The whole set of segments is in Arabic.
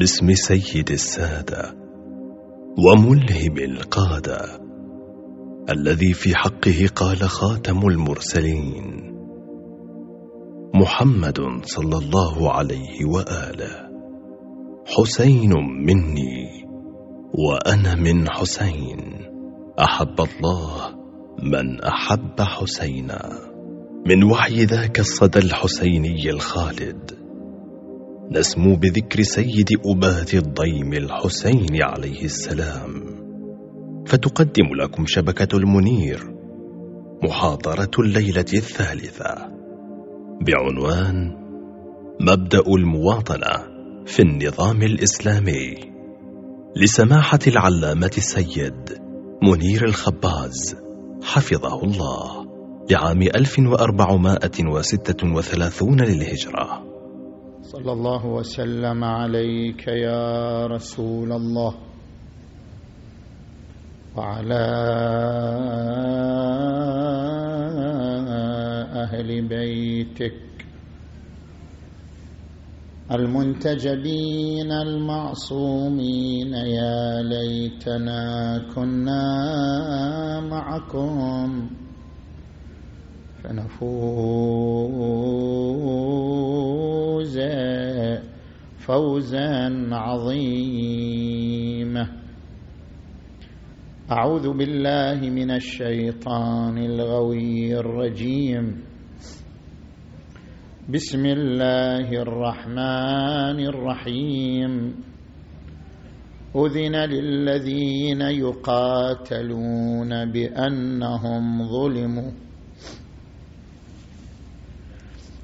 باسم سيد السادة وملهم القادة الذي في حقه قال خاتم المرسلين محمد صلى الله عليه وآله. حسين مني وأنا من حسين. أحب الله من أحب حسينا. من وحي ذاك الصدى الحسيني الخالد. نسمو بذكر سيد أبات الضيم الحسين عليه السلام. فتقدم لكم شبكة المنير محاضرة الليلة الثالثة. بعنوان مبدأ المواطنة في النظام الإسلامي. لسماحة العلامة السيد منير الخباز حفظه الله لعام 1436 للهجرة. صلى الله وسلم عليك يا رسول الله وعلى أهل بيتك المنتجبين المعصومين يا ليتنا كنا معكم فنفوز فوزا عظيما. أعوذ بالله من الشيطان الغوي الرجيم. بسم الله الرحمن الرحيم. أذن للذين يقاتلون بأنهم ظلموا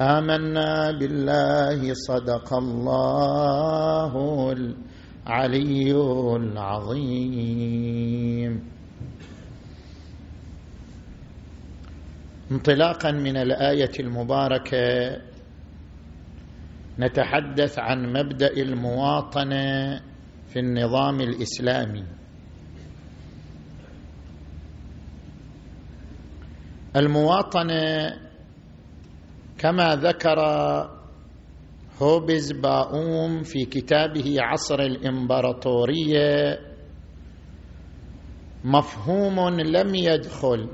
آمنا بالله صدق الله العلي العظيم. انطلاقا من الآية المباركة نتحدث عن مبدأ المواطنة في النظام الإسلامي. المواطنة كما ذكر هوبز باوم في كتابه عصر الإمبراطورية مفهوم لم يدخل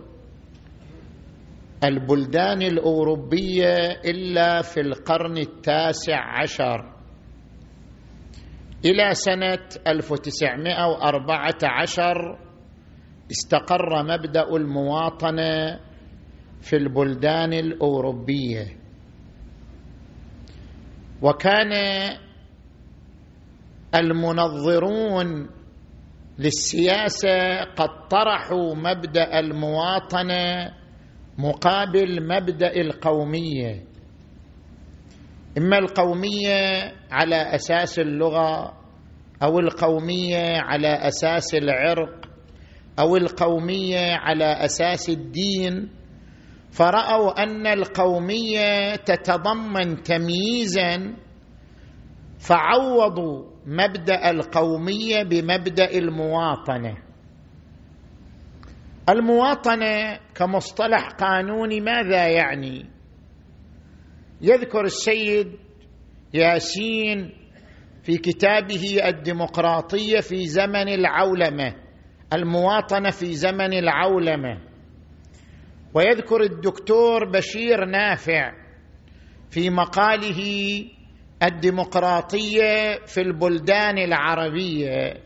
البلدان الأوروبية إلا في القرن التاسع عشر إلى سنة 1914 استقر مبدأ المواطنة في البلدان الأوروبية. وكان المنظرون للسياسة قد طرحوا مبدأ المواطنة مقابل مبدأ القومية. إما القومية على أساس اللغة أو القومية على أساس العرق أو القومية على أساس الدين. فرأوا أن القومية تتضمن تمييزا فعوضوا مبدأ القومية بمبدأ المواطنة. المواطنة كمصطلح قانوني ماذا يعني؟ يذكر السيد ياسين في كتابه الديمقراطية في زمن العولمة المواطنة في زمن العولمة. ويذكر الدكتور بشير نافع في مقاله الديمقراطية في البلدان العربية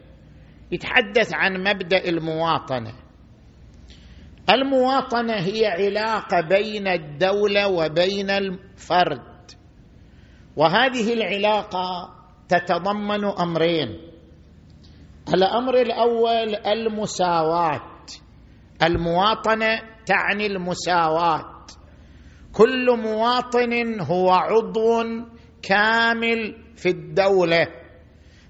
يتحدث عن مبدأ المواطنة. المواطنة هي علاقة بين الدولة وبين الفرد. وهذه العلاقة تتضمن أمرين. الامر الأول المساواة. المواطنة تعني المساواة. كل مواطن هو عضو كامل في الدولة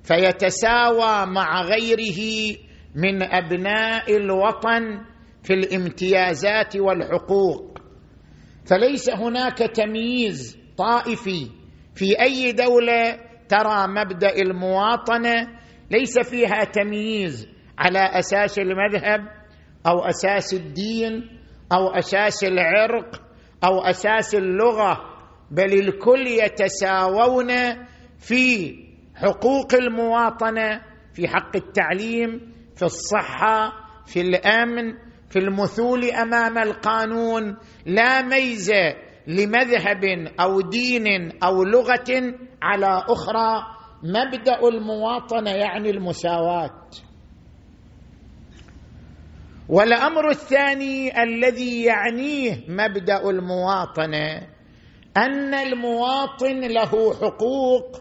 فيتساوى مع غيره من أبناء الوطن في الامتيازات والحقوق. فليس هناك تمييز طائفي في أي دولة ترى مبدأ المواطنة ليس فيها تمييز على أساس المذهب أو أساس الدين أو أساس العرق أو أساس اللغة بل الكل يتساوون في حقوق المواطنة في حق التعليم في الصحة في الأمن في المثول أمام القانون. لا ميزه لمذهب أو دين أو لغة على أخرى مبدأ المواطنة يعني المساواة. والأمر الثاني الذي يعنيه مبدأ المواطنه أن المواطن له حقوق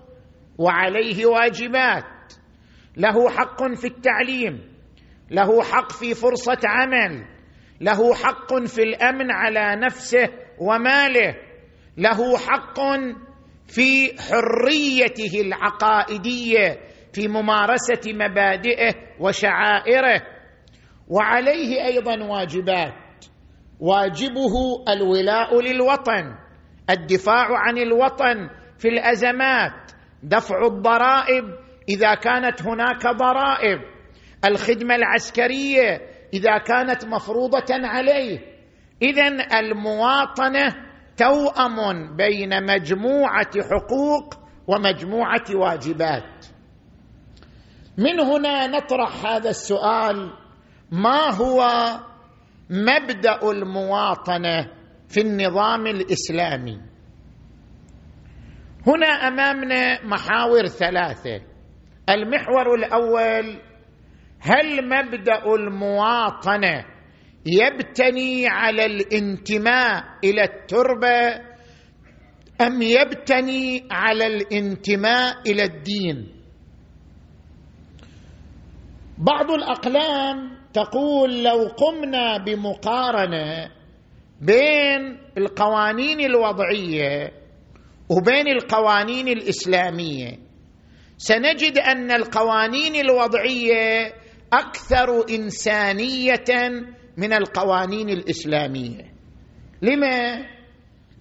وعليه واجبات. له حق في التعليم له حق في فرصة عمل له حق في الأمن على نفسه وماله له حق في حريته العقائدية في ممارسة مبادئه وشعائره. وعليه أيضا واجبات. واجبه الولاء للوطن الدفاع عن الوطن في الأزمات دفع الضرائب إذا كانت هناك ضرائب الخدمة العسكرية إذا كانت مفروضة عليه. اذا المواطنة توأم بين مجموعة حقوق ومجموعة واجبات. من هنا نطرح هذا السؤال ما هو مبدأ المواطنة في النظام الإسلامي؟ هنا أمامنا محاور ثلاثة. المحور الأول هل مبدأ المواطنة يبتني على الانتماء إلى التربة أم يبتني على الانتماء إلى الدين؟ بعض الأقلام تقول لو قمنا بمقارنة بين القوانين الوضعية وبين القوانين الإسلامية سنجد أن القوانين الوضعية أكثر إنسانية من القوانين الإسلامية. لما؟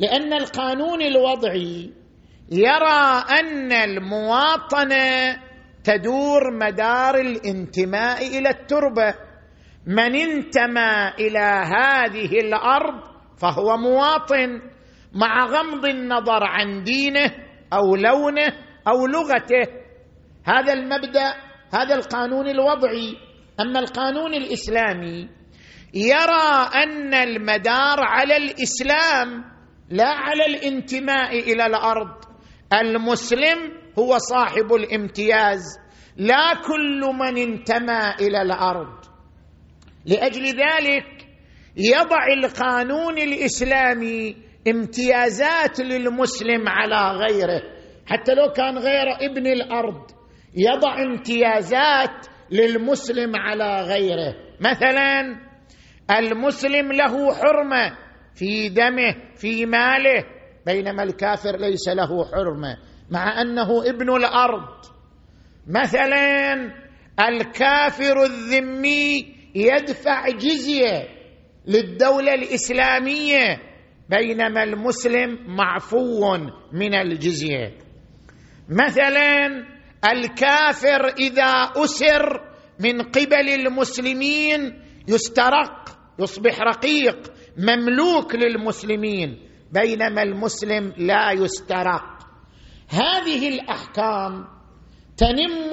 لأن القانون الوضعي يرى أن المواطنة تدور مدار الانتماء إلى التربة. من انتمى إلى هذه الأرض فهو مواطن مع غمض النظر عن دينه أو لونه أو لغته. هذا المبدأ هذا القانون الوضعي. أما القانون الإسلامي يرى أن المدار على الإسلام لا على الانتماء إلى الأرض. المسلم هو صاحب الامتياز لا كل من انتمى إلى الأرض. لأجل ذلك يضع القانون الإسلامي امتيازات للمسلم على غيره. حتى لو كان غير ابن الأرض يضع امتيازات للمسلم على غيره. مثلا المسلم له حرمة في دمه في ماله بينما الكافر ليس له حرمة مع أنه ابن الأرض. مثلا الكافر الذمي يدفع جزية للدولة الإسلامية بينما المسلم معفو من الجزية. مثلا الكافر إذا أسر من قبل المسلمين يسترق يصبح رقيق مملوك للمسلمين بينما المسلم لا يسترق. هذه الأحكام تنم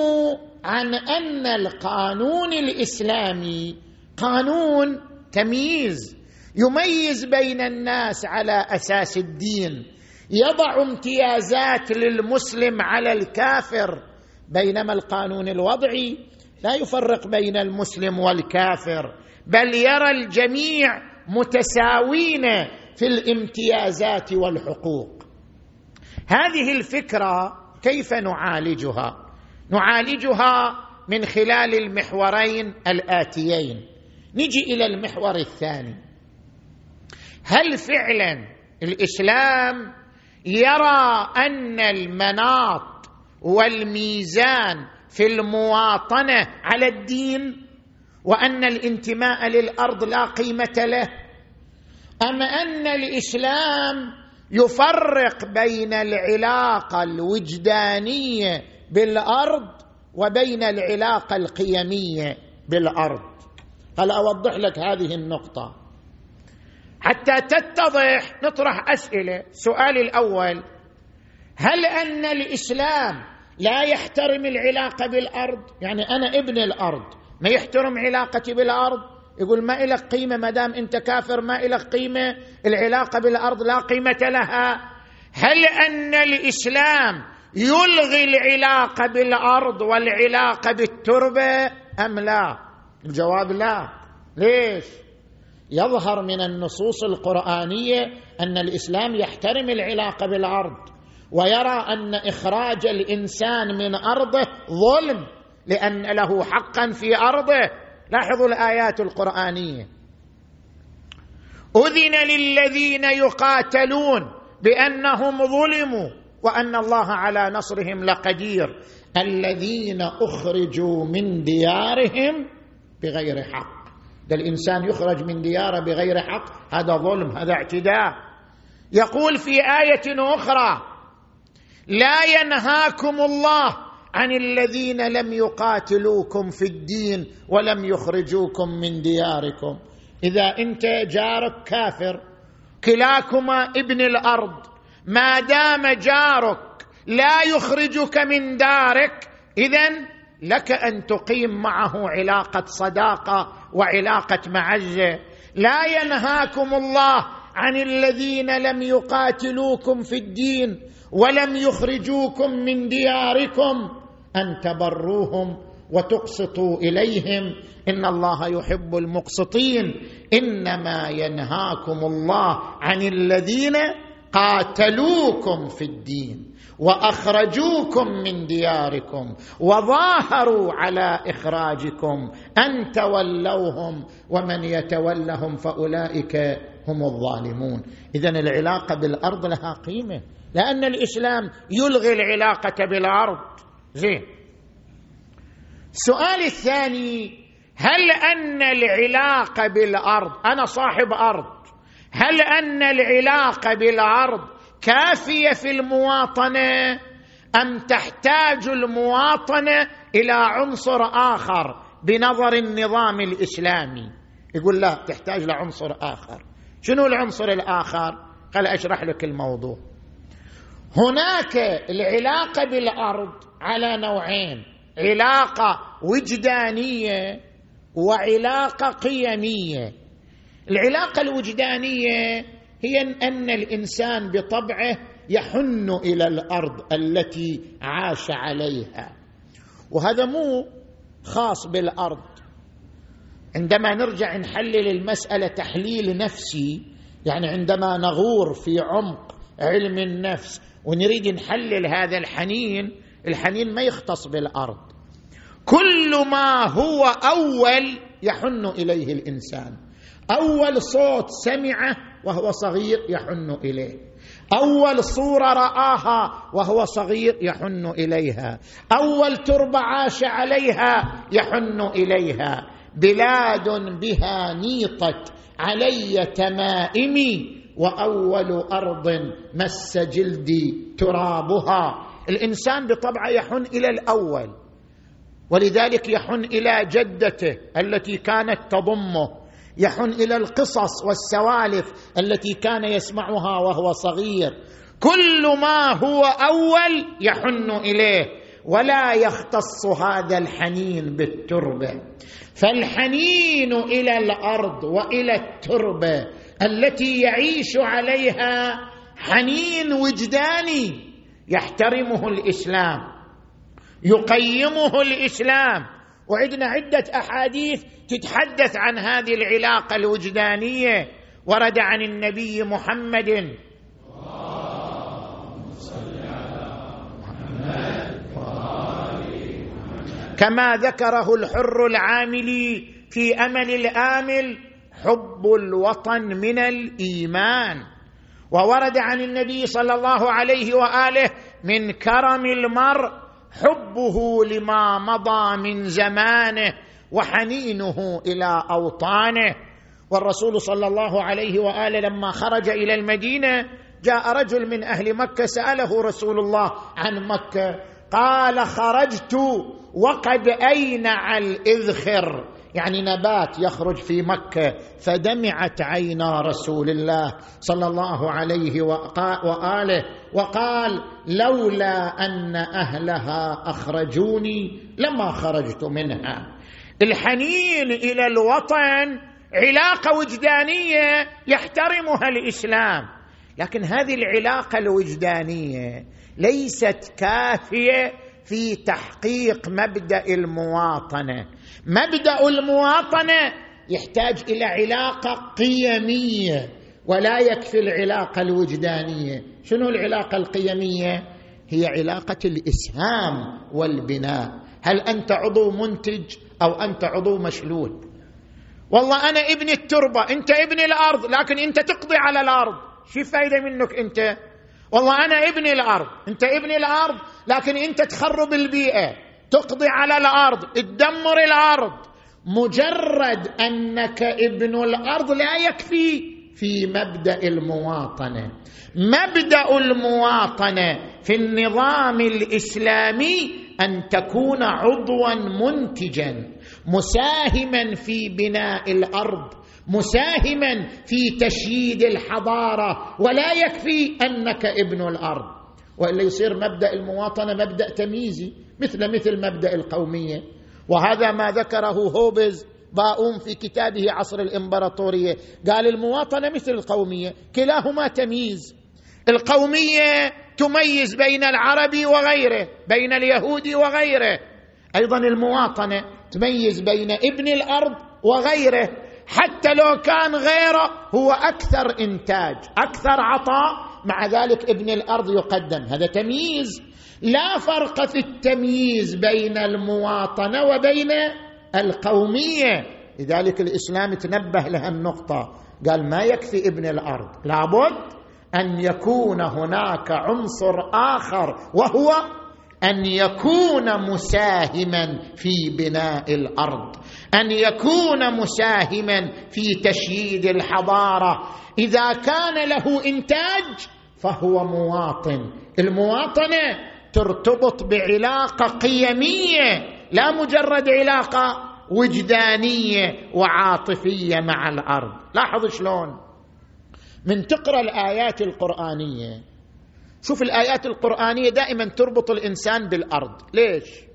عن أن القانون الإسلامي قانون تمييز يميز بين الناس على أساس الدين. يضع امتيازات للمسلم على الكافر بينما القانون الوضعي لا يفرق بين المسلم والكافر بل يرى الجميع متساوين في الامتيازات والحقوق. هذه الفكرة كيف نعالجها؟ نعالجها من خلال المحورين الآتيين. نجي إلى المحور الثاني. هل فعلا الإسلام يرى أن المناط والميزان في المواطنة على الدين وأن الانتماء للأرض لا قيمة له؟ أم أن الإسلام يفرق بين العلاقة الوجدانية بالأرض وبين العلاقة القيمية بالأرض. هل أوضح لك هذه النقطة؟ حتى تتضح نطرح أسئلة. السؤال الأول هل أن الإسلام لا يحترم العلاقة بالأرض؟ يعني أنا ابن الأرض ما يحترم علاقتي بالأرض؟ يقول ما لك قيمة ما دام أنت كافر ما لك قيمة العلاقة بالأرض لا قيمة لها. هل أن الإسلام يلغي العلاقه بالأرض والعلاقه بالتربة أم لا؟ الجواب لا. ليش؟ يظهر من النصوص القرآنية أن الإسلام يحترم العلاقه بالأرض ويرى أن إخراج الإنسان من أرضه ظلم لأن له حقا في أرضه. لاحظوا الآيات القرآنية. أذن للذين يقاتلون بأنهم ظلموا. وأن الله على نصرهم لقدير. الذين أخرجوا من ديارهم بغير حق. ده الإنسان يخرج من دياره بغير حق هذا ظلم هذا اعتداء. يقول في آية أخرى لا ينهاكم الله عن الذين لم يقاتلوكم في الدين ولم يخرجوكم من دياركم. إذا أنت جارك كافر كلاكما ابن الأرض ما دام جارك لا يخرجك من دارك اذا لك أن تقيم معه علاقة صداقة وعلاقة معزة. لا ينهاكم الله عن الذين لم يقاتلوكم في الدين ولم يخرجوكم من دياركم أن تبروهم وتقسطوا إليهم. إن الله يحب المقسطين. إنما ينهاكم الله عن الذين قاتلوكم في الدين وأخرجوكم من دياركم وظاهروا على إخراجكم أن تولوهم ومن يتولهم فأولئك هم الظالمون. اذا العلاقة بالأرض لها قيمة لأن الإسلام يلغي العلاقة بالأرض. زين. السؤال الثاني هل أن العلاقة بالأرض أنا صاحب أرض هل أن العلاقة بالارض كافية في المواطنة أم تحتاج المواطنة إلى عنصر آخر بنظر النظام الإسلامي؟ يقول لا تحتاج لعنصر آخر. شنو العنصر الآخر؟ قال أشرح لك الموضوع. هناك العلاقة بالأرض على نوعين علاقة وجدانية وعلاقة قيمية. العلاقة الوجدانية هي أن الإنسان بطبعه يحن إلى الأرض التي عاش عليها. وهذا مو خاص بالأرض. عندما نرجع نحلل المسألة تحليل نفسي يعني عندما نغور في عمق علم النفس ونريد نحلل هذا الحنين الحنين ما يختص بالأرض. كل ما هو أول يحن إليه الإنسان. أول صوت سمعه وهو صغير يحن إليه. أول صورة رآها وهو صغير يحن إليها. أول تربة عاش عليها يحن إليها. بلاد بها نيطت علي تمائمي وأول أرض مس جلدي ترابها. الإنسان بطبعه يحن إلى الأول ولذلك يحن إلى جدته التي كانت تضمه. يحن إلى القصص والسوالف التي كان يسمعها وهو صغير. كل ما هو أول يحن إليه ولا يختص هذا الحنين بالتربة. فالحنين إلى الأرض وإلى التربة التي يعيش عليها حنين وجداني يحترمه الإسلام يقيمه الإسلام. وعندنا عدة أحاديث تتحدث عن هذه العلاقة الوجدانية ورد عن النبي محمد. كما ذكره الحر العاملي في أمل الآمل حب الوطن من الإيمان. وورد عن النبي صلى الله عليه وآله من كرم المرء حبه لما مضى من زمانه وحنينه إلى أوطانه. والرسول صلى الله عليه وآله لما خرج إلى المدينة جاء رجل من أهل مكة سأله رسول الله عن مكة قال خرجت وقد اينع الإذخر؟ يعني نبات يخرج في مكة فدمعت عينا رسول الله صلى الله عليه وآله وقال لولا أن أهلها أخرجوني لما خرجت منها. الحنين إلى الوطن علاقة وجدانية يحترمها الإسلام لكن هذه العلاقة الوجدانية ليست كافية في تحقيق مبدأ المواطنة. مبدأ المواطنة يحتاج إلى علاقة قيمية ولا يكفي العلاقة الوجدانية. شنو العلاقة القيمية؟ هي علاقة الإسهام والبناء. هل أنت عضو منتج أو أنت عضو مشلول؟ والله أنا ابن التربة أنت ابن الأرض لكن أنت تقضي على الأرض. شو فايده منك أنت؟ والله أنا ابن الأرض أنت ابن الأرض لكن أنت تخرب البيئة. تقضي على الأرض تدمر الأرض. مجرد أنك ابن الأرض لا يكفي في مبدأ المواطنة. مبدأ المواطنة في النظام الإسلامي أن تكون عضوا منتجا مساهما في بناء الأرض مساهما في تشييد الحضارة. ولا يكفي أنك ابن الأرض. وإلا يصير مبدأ المواطنة مبدأ تمييزي. مثل مثل مبدأ القومية. وهذا ما ذكره هوبز باؤون في كتابه عصر الإمبراطورية. قال المواطنة مثل القومية كلاهما تمييز. القومية تميز بين العربي وغيره بين اليهود وغيره. أيضا المواطنة تميز بين ابن الأرض وغيره. حتى لو كان غيره هو أكثر إنتاج أكثر عطاء مع ذلك ابن الأرض يقدم. هذا تمييز. لا فرق في التمييز بين المواطنة وبين القومية. لذلك الإسلام تنبه لها النقطة. قال ما يكفي ابن الأرض؟ لابد أن يكون هناك عنصر آخر وهو أن يكون مساهما في بناء الأرض. أن يكون مساهما في تشييد الحضارة. إذا كان له إنتاج فهو مواطن. المواطنة ترتبط بعلاقة قيمية لا مجرد علاقة وجدانية وعاطفية مع الأرض. لاحظ شلون؟ من تقرأ الآيات القرآنية شوف الآيات القرآنية دائما تربط الإنسان بالأرض. ليش؟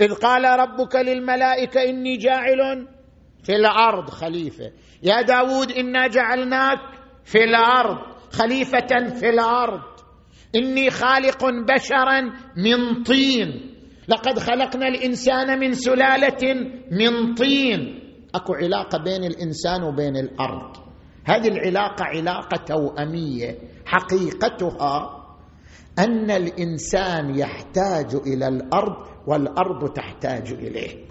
إذ قال ربك للملائكة إني جاعل في الأرض خليفة. يا داود إنا جعلناك في الأرض خليفة في الأرض. إني خالق بشرا من طين. لقد خلقنا الإنسان من سلالة من طين. أكو علاقة بين الإنسان وبين الأرض. هذه العلاقة علاقة توأمية حقيقتها أن الإنسان يحتاج إلى الأرض والأرض تحتاج إليه.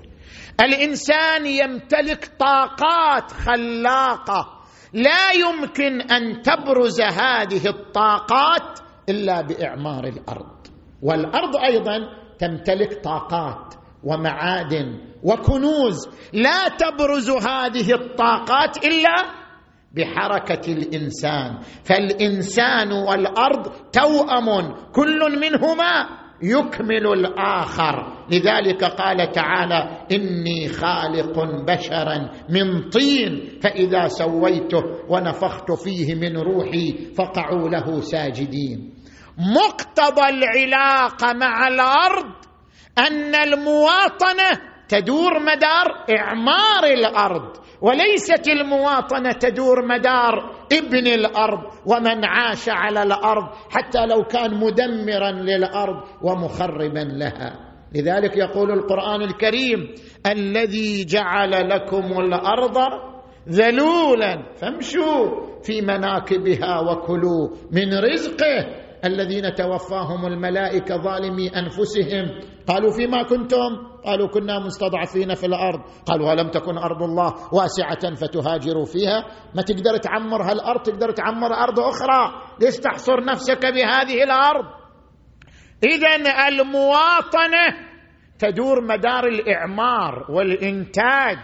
الإنسان يمتلك طاقات خلاقة. لا يمكن أن تبرز هذه الطاقات إلا بإعمار الأرض. والأرض أيضا تمتلك طاقات ومعادن وكنوز. لا تبرز هذه الطاقات إلا بحركة الإنسان. فالإنسان والأرض توأم كل منهما يكمل الآخر. لذلك قال تعالى إني خالق بشرا من طين فإذا سويته ونفخت فيه من روحي فقعوا له ساجدين. مقتضى العلاقة مع الأرض أن المواطنة تدور مدار إعمار الأرض وليست المواطنة تدور مدار ابن الأرض ومن عاش على الأرض حتى لو كان مدمرا للأرض ومخربا لها. لذلك يقول القرآن الكريم الذي جعل لكم الأرض ذلولا فامشوا في مناكبها وكلوا من رزقه. الذين توفاهم الملائكة ظالمي أنفسهم. قالوا فيما كنتم؟ قالوا كنا مستضعفين في الأرض. قالوا ولم تكن أرض الله واسعة فتهاجروا فيها؟ ما تقدر تعمر هالأرض تقدر تعمر أرض أخرى ليش تحصر نفسك بهذه الأرض. اذا المواطنة تدور مدار الإعمار والإنتاج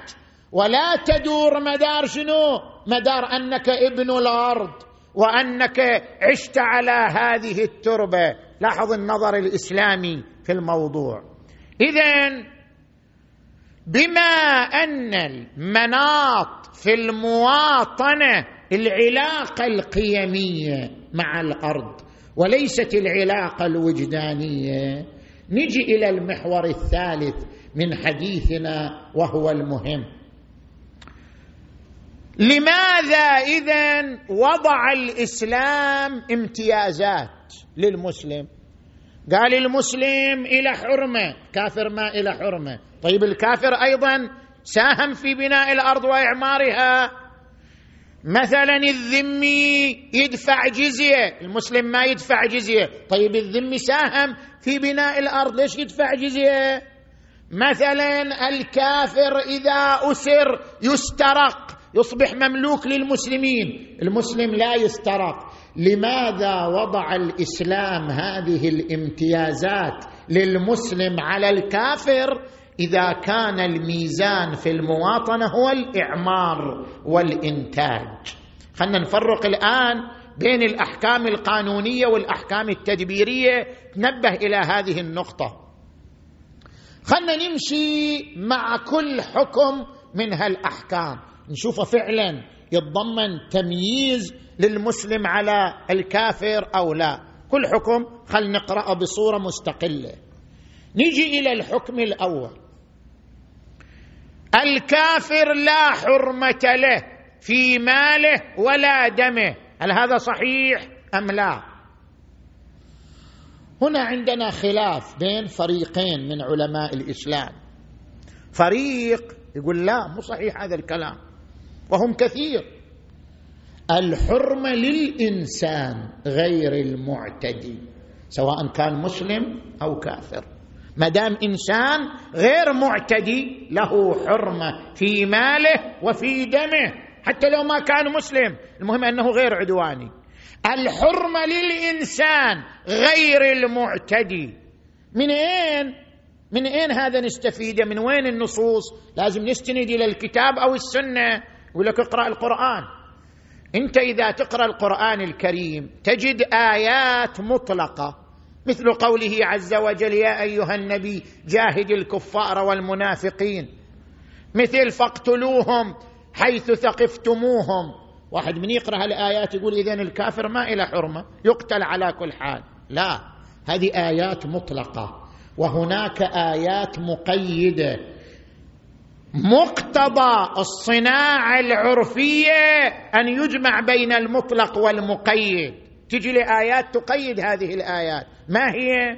ولا تدور مدار شنو؟ مدار أنك ابن الأرض. وأنك عشت على هذه التربة. لاحظ النظر الإسلامي في الموضوع. اذا بما أن المناط في المواطنة العلاقة القيمية مع الأرض وليست العلاقة الوجدانية نجي إلى المحور الثالث من حديثنا وهو المهم. لماذا إذا وضع الإسلام امتيازات للمسلم؟ قال المسلم إلى حرمة كافر ما إلى حرمة. طيب الكافر أيضا ساهم في بناء الأرض وإعمارها. مثلا الذمي يدفع جزية المسلم ما يدفع جزية. طيب الذمي ساهم في بناء الأرض ليش يدفع جزية؟ مثلا الكافر إذا أسر يسترق يصبح مملوك للمسلمين. المسلم لا يسترق. لماذا وضع الإسلام هذه الامتيازات للمسلم على الكافر؟ إذا كان الميزان في المواطنة هو الإعمار والإنتاج. خلينا نفرق الآن بين الأحكام القانونية والأحكام التدبيرية. تنبه إلى هذه النقطة. خلنا نمشي مع كل حكم من هالأحكام. نشوفه فعلا يتضمن تمييز للمسلم على الكافر أو لا. كل حكم خل نقرأه بصورة مستقلة. نجي إلى الحكم الأول. الكافر لا حرمة له في ماله ولا دمه. هل هذا صحيح أم لا؟ هنا عندنا خلاف بين فريقين من علماء الإسلام. فريق يقول لا مو صحيح هذا الكلام. وهم كثير. الحرمة للإنسان غير المعتدي سواء كان مسلم أو كافر. ما دام إنسان غير معتدي له حرمة في ماله وفي دمه حتى لو ما كان مسلم المهم أنه غير عدواني. الحرمة للإنسان غير المعتدي. من أين؟ من أين هذا نستفيده من وين النصوص؟ لازم نستند إلى الكتاب أو السنة. يقول لك اقرأ القرآن. أنت إذا تقرأ القرآن الكريم تجد آيات مطلقة مثل قوله عز وجل يا أيها النبي جاهد الكفار والمنافقين مثل فاقتلوهم حيث ثقفتموهم واحد من يقرأ الايات يقول اذا الكافر ما إلى حرمة يقتل على كل حال لا هذه آيات مطلقة وهناك آيات مقيدة. مقتضى الصناعة العرفية أن يجمع بين المطلق والمقيد. تجي لايات تقيد هذه الآيات. ما هي؟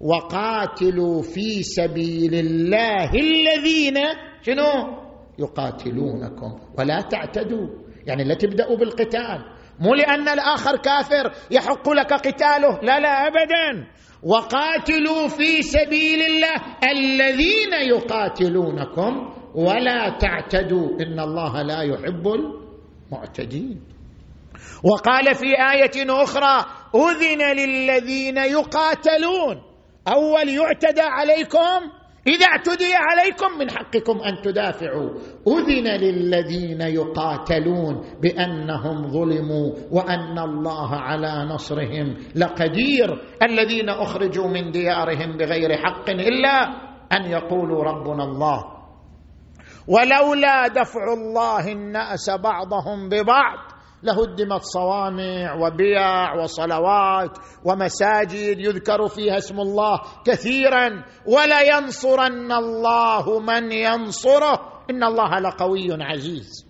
وقاتلوا في سبيل الله الذين شنو؟ يقاتلونكم. ولا تعتدوا. يعني لا تبدأوا بالقتال. مو لأن الآخر كافر يحق لك قتاله. لا لا ابدا. وقاتلوا في سبيل الله الذين يقاتلونكم. ولا تعتدوا إن الله لا يحب المعتدين. وقال في آية أخرى أذن للذين يقاتلون. أول يعتدى عليكم؟ إذا اعتدي عليكم من حقكم أن تدافعوا. أذن للذين يقاتلون بأنهم ظلموا وأن الله على نصرهم لقدير. الذين أخرجوا من ديارهم بغير حق إلا أن يقولوا ربنا الله. ولولا دفع الله الناس بعضهم ببعض لهدمت صوامع وبيع وصلوات ومساجد يذكر فيها اسم الله كثيرا. ولينصرن الله من ينصره. إن الله لقوي عزيز.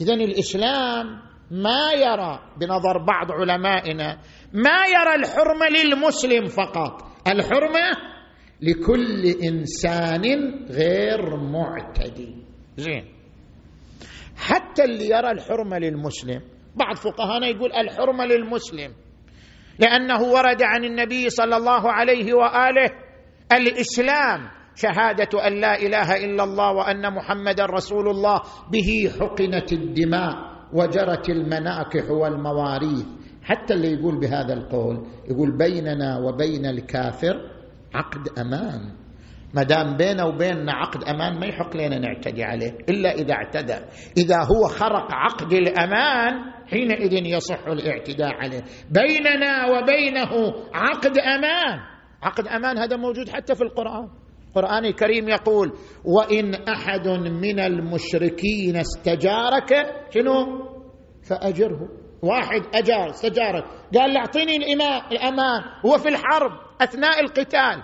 اذا الإسلام ما يرى بنظر بعض علمائنا ما يرى الحرمة للمسلم فقط. الحرمة لكل إنسان غير معتدي. زين. حتى اللي يرى الحرمة للمسلم بعض فقهانا يقول الحرمة للمسلم لأنه ورد عن النبي صلى الله عليه وآله الإسلام شهادة أن لا إله إلا الله وأن محمدا رسول الله به حقنت الدماء وجرت المناكح والمواريث. حتى اللي يقول بهذا القول يقول بيننا وبين الكافر عقد أمان. ما دام بينه وبيننا عقد أمان ما يحق لنا نعتدي عليه إلا إذا اعتدى. إذا هو خرق عقد الأمان حينئذ يصح الاعتداء عليه. بيننا وبينه عقد أمان. عقد أمان هذا موجود حتى في القرآن. القرآن الكريم يقول وإن أحد من المشركين استجارك شنو؟ فأجره. واحد اجار استجارك. قال له أعطيني الأمان. هو في الحرب. أثناء القتال.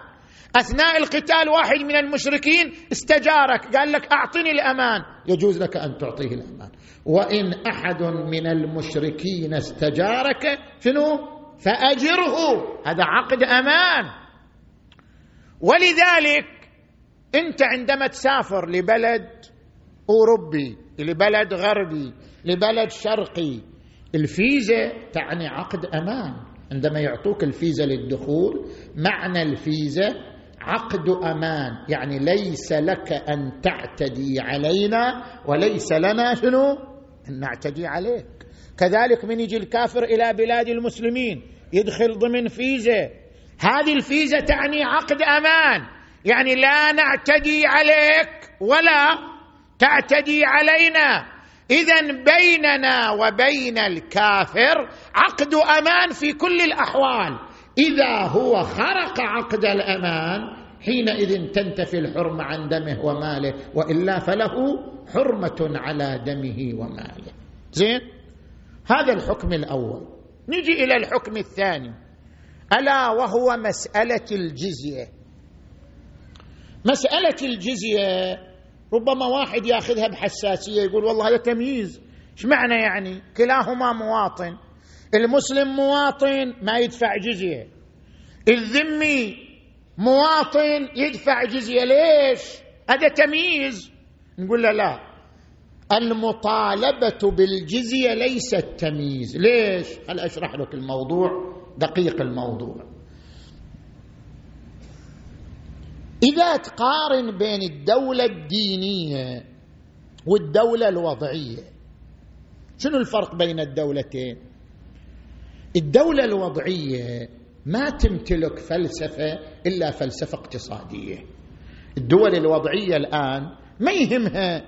أثناء القتال واحد من المشركين استجارك. قال لك أعطني الأمان. يجوز لك أن تعطيه الأمان. وإن أحد من المشركين استجارك شنو؟ فأجره. هذا عقد أمان. ولذلك أنت عندما تسافر لبلد أوروبي لبلد غربي لبلد شرقي الفيزا تعني عقد أمان. عندما يعطوك الفيزا للدخول معنى الفيزا عقد أمان يعني ليس لك أن تعتدي علينا وليس لنا شنو؟ أن نعتدي عليك. كذلك من يجي الكافر إلى بلاد المسلمين يدخل ضمن فيزا. هذه الفيزا تعني عقد أمان يعني لا نعتدي عليك ولا تعتدي علينا. اذا بيننا وبين الكافر عقد أمان في كل الأحوال. إذا هو خرق عقد الأمان حينئذ تنتفي الحرمة عن دمه وماله وإلا فله حرمة على دمه وماله. زين؟ هذا الحكم الأول. نجي إلى الحكم الثاني. ألا وهو مسألة الجزية. مسألة الجزية ربما واحد ياخذها بحساسية يقول والله هذا تمييز. إيش معنى يعني؟ كلاهما مواطن. المسلم مواطن ما يدفع جزية. الذمي مواطن يدفع جزية. ليش؟ هذا تمييز. نقول له لا. المطالبة بالجزية ليست تمييز. ليش؟ هل أشرح لك الموضوع؟ دقيق الموضوع. إذا تقارن بين الدولة الدينية والدولة الوضعية شنو الفرق بين الدولتين؟ الدولة الوضعية ما تمتلك فلسفة إلا فلسفة اقتصادية. الدول الوضعية الآن ما يهمها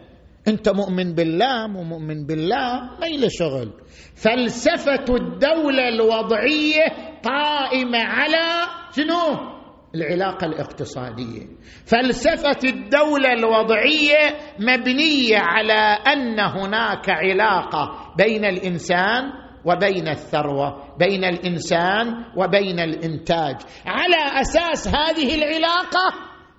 أنت مؤمن بالله مو مؤمن بالله ما له شغل. فلسفة الدولة الوضعية قائمة على شنو؟ العلاقة الاقتصادية. فلسفة الدولة الوضعية مبنية على أن هناك علاقة بين الإنسان وبين الثروة بين الإنسان وبين الإنتاج. على أساس هذه العلاقة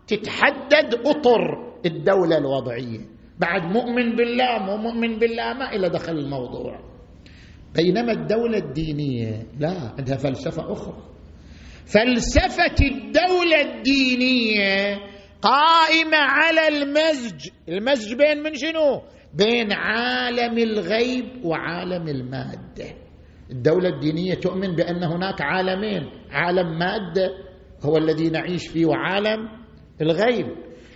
تتحدد أطر الدولة الوضعية. بعد مؤمن بالله مو مؤمن بالله ما إلى دخل الموضوع. بينما الدولة الدينية لا عندها فلسفة أخرى. فلسفة الدولة الدينية قائمة على المزج. المزج بين من شنو؟ بين عالم الغيب وعالم المادة. الدولة الدينية تؤمن بأن هناك عالمين. عالم مادة هو الذي نعيش فيه وعالم الغيب.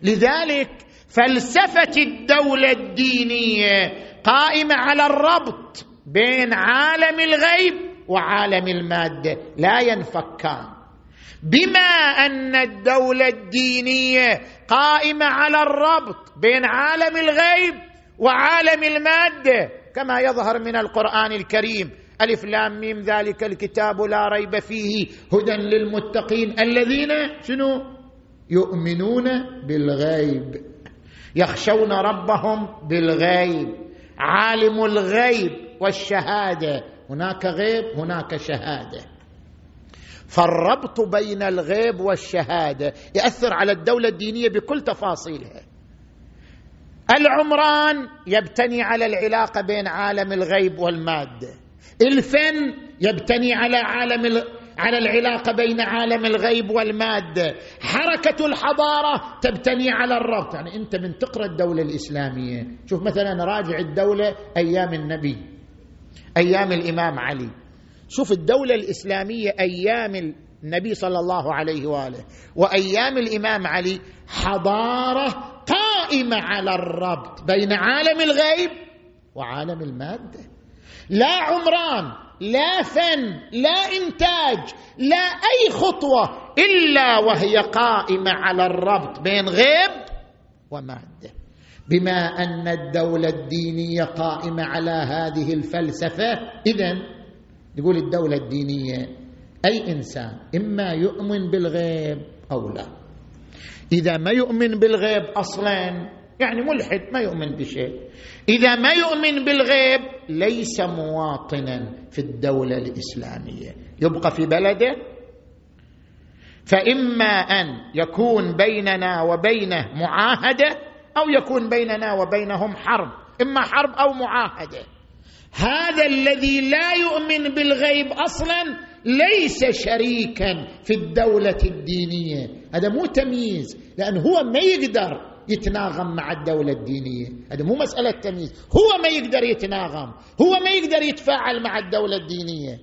لذلك فلسفة الدولة الدينية قائمة على الربط بين عالم الغيب وعالم المادة. لا ينفكان. بما أن الدولة الدينية قائمة على الربط بين عالم الغيب وعالم المادة كما يظهر من القرآن الكريم. ألف لام ميم ذلك الكتاب لا ريب فيه هدى للمتقين. الذين شنو؟ يؤمنون بالغيب. يخشون ربهم بالغيب. عالم الغيب والشهادة. هناك غيب هناك شهادة. فالربط بين الغيب والشهادة. يأثر على الدولة الدينية بكل تفاصيلها. العمران يبتني على العلاقة بين عالم الغيب والماده الفن يبتني على عالم على العلاقة بين عالم الغيب والماده حركة الحضارة تبتني على الربط. يعني أنت من تقرأ الدولة الإسلامية. شوف مثلا راجع الدولة أيام النبي أيام الإمام علي. شوف الدولة الإسلامية أيام النبي صلى الله عليه وآله وأيام الإمام علي حضارة قائمة على الربط بين عالم الغيب وعالم المادة. لا عمران لا فن لا إنتاج لا أي خطوة إلا وهي قائمة على الربط بين غيب ومادة. بما أن الدولة الدينية قائمة على هذه الفلسفة اذا يقول الدولة الدينية أي إنسان إما يؤمن بالغيب أو لا. إذا ما يؤمن بالغيب أصلا يعني ملحد ما يؤمن بشيء. إذا ما يؤمن بالغيب ليس مواطنا في الدولة الإسلامية. يبقى في بلده؟ فإما أن يكون بيننا وبينه معاهدة أو يكون بيننا وبينهم حرب. إما حرب أو معاهدة. هذا الذي لا يؤمن بالغيب أصلا ليس شريكا في الدولة الدينية. هذا مو تمييز لأن هو ما يقدر يتناغم مع الدولة الدينية. هذا مو مسألة تمييز هو ما يقدر يتناغم هو ما يقدر يتفاعل مع الدولة الدينية.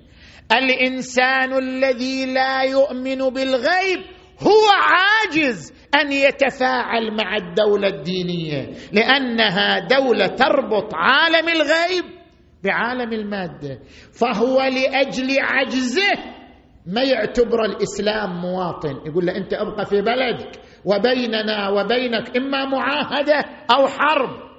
الإنسان الذي لا يؤمن بالغيب هو عاجز أن يتفاعل مع الدولة الدينية لأنها دولة تربط عالم الغيب بعالم المادة فهو لأجل عجزه ما يعتبر الإسلام مواطن. يقول له أنت أبقى في بلدك وبيننا وبينك إما معاهدة أو حرب.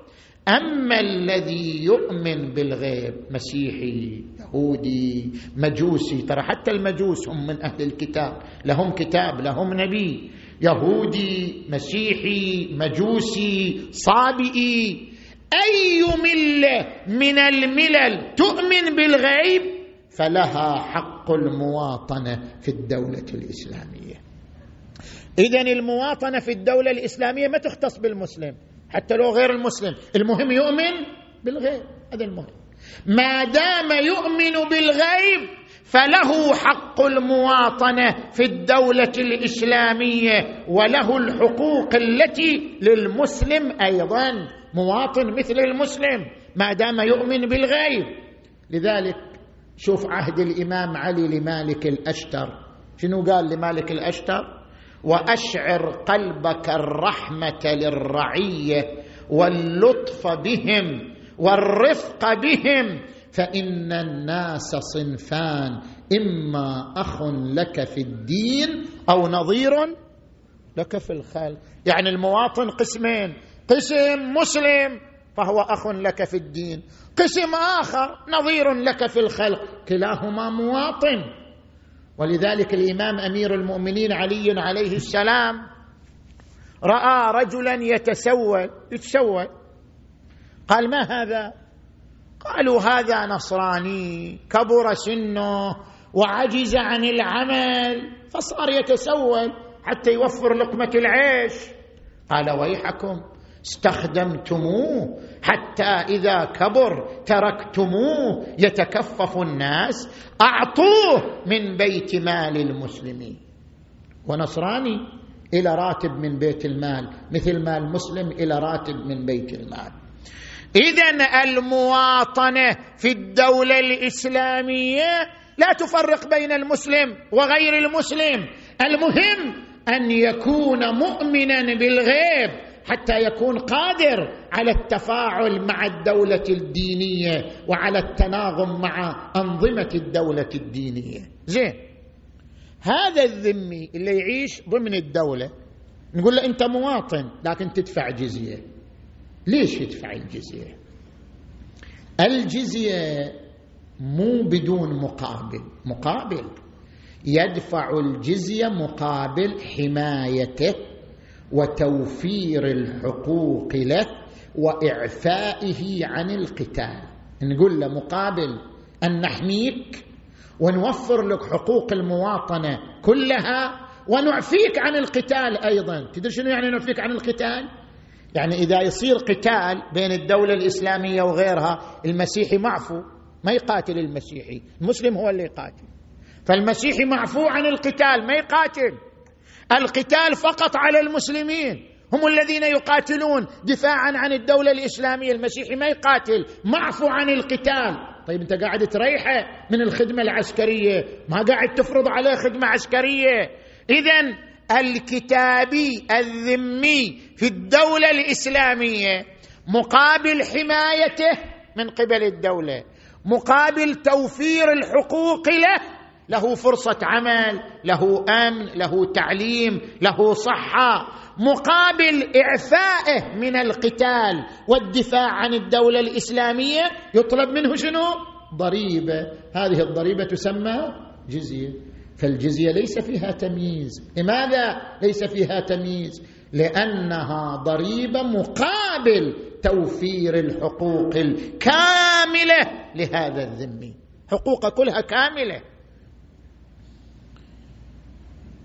أما الذي يؤمن بالغيب مسيحي يهودي مجوسي ترى حتى المجوس هم من أهل الكتاب. لهم كتاب لهم نبي. يهودي مسيحي مجوسي صابئي أي مله من الملل تؤمن بالغيب فلها حق المواطنة في الدولة الإسلامية. اذا المواطنة في الدولة الإسلامية ما تختص بالمسلم حتى لو غير المسلم. المهم يؤمن بالغيب هذا المهم. ما دام يؤمن بالغيب فله حق المواطنة في الدولة الإسلامية وله الحقوق التي للمسلم أيضا. مواطن مثل المسلم ما دام يؤمن بالغيب. لذلك شوف عهد الإمام علي لمالك الأشتر. شنو قال لمالك الأشتر؟ وأشعر قلبك الرحمة للرعية واللطف بهم والرفق بهم فإن الناس صنفان إما أخ لك في الدين أو نظير لك في الخلق. يعني المواطن قسمين قسم مسلم فهو أخ لك في الدين. قسم آخر نظير لك في الخلق كلاهما مواطن. ولذلك الإمام أمير المؤمنين علي عليه السلام رأى رجلا يتسول يتسول. قال ما هذا؟ قالوا هذا نصراني كبر سنه وعجز عن العمل. فصار يتسول حتى يوفر لقمة العيش. قال ويحكم. استخدمتموه حتى إذا كبر تركتموه يتكفف الناس. أعطوه من بيت مال المسلمين. ونصراني إلى راتب من بيت المال مثل ما المسلم إلى راتب من بيت المال. اذا المواطنة في الدولة الإسلامية لا تفرق بين المسلم وغير المسلم. المهم أن يكون مؤمنا بالغيب. حتى يكون قادر على التفاعل مع الدولة الدينية وعلى التناغم مع أنظمة الدولة الدينية. زين. هذا الذمي اللي يعيش ضمن الدولة نقول له أنت مواطن لكن تدفع جزية. ليش يدفع الجزية؟ الجزية مو بدون مقابل. مقابل. يدفع الجزية مقابل حمايته وتوفير الحقوق له وإعفائه عن القتال. نقول له مقابل أن نحميك ونوفر لك حقوق المواطنة كلها ونعفيك عن القتال أيضا. تدري شنو يعني نعفيك عن القتال؟ يعني إذا يصير قتال بين الدولة الإسلامية وغيرها المسيحي معفو ما يقاتل المسيحي المسلم هو اللي يقاتل. فالمسيحي معفو عن القتال ما يقاتل. القتال فقط على المسلمين. هم الذين يقاتلون دفاعا عن الدولة الإسلامية. المسيحي ما يقاتل معفو عن القتال. طيب أنت قاعد تريحه من الخدمة العسكرية؟ ما قاعد تفرض عليه خدمة عسكرية. اذا الكتابي الذمي في الدولة الإسلامية مقابل حمايته من قبل الدولة مقابل توفير الحقوق له له فرصة عمل له أمن له تعليم له صحة مقابل إعفائه من القتال والدفاع عن الدولة الإسلامية يطلب منه شنو؟ ضريبة. هذه الضريبة تسمى جزية. فالجزية ليس فيها تمييز. لماذا ليس فيها تمييز؟ لأنها ضريبة مقابل توفير الحقوق الكاملة لهذا الذمي. حقوق كلها كاملة.